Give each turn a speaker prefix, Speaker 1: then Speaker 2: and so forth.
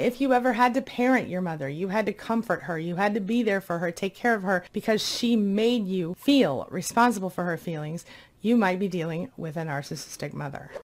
Speaker 1: if you ever had to parent your mother, you had to comfort her, you had to be there for her, take care of her because she made you feel responsible for her feelings, you might be dealing with a narcissistic mother.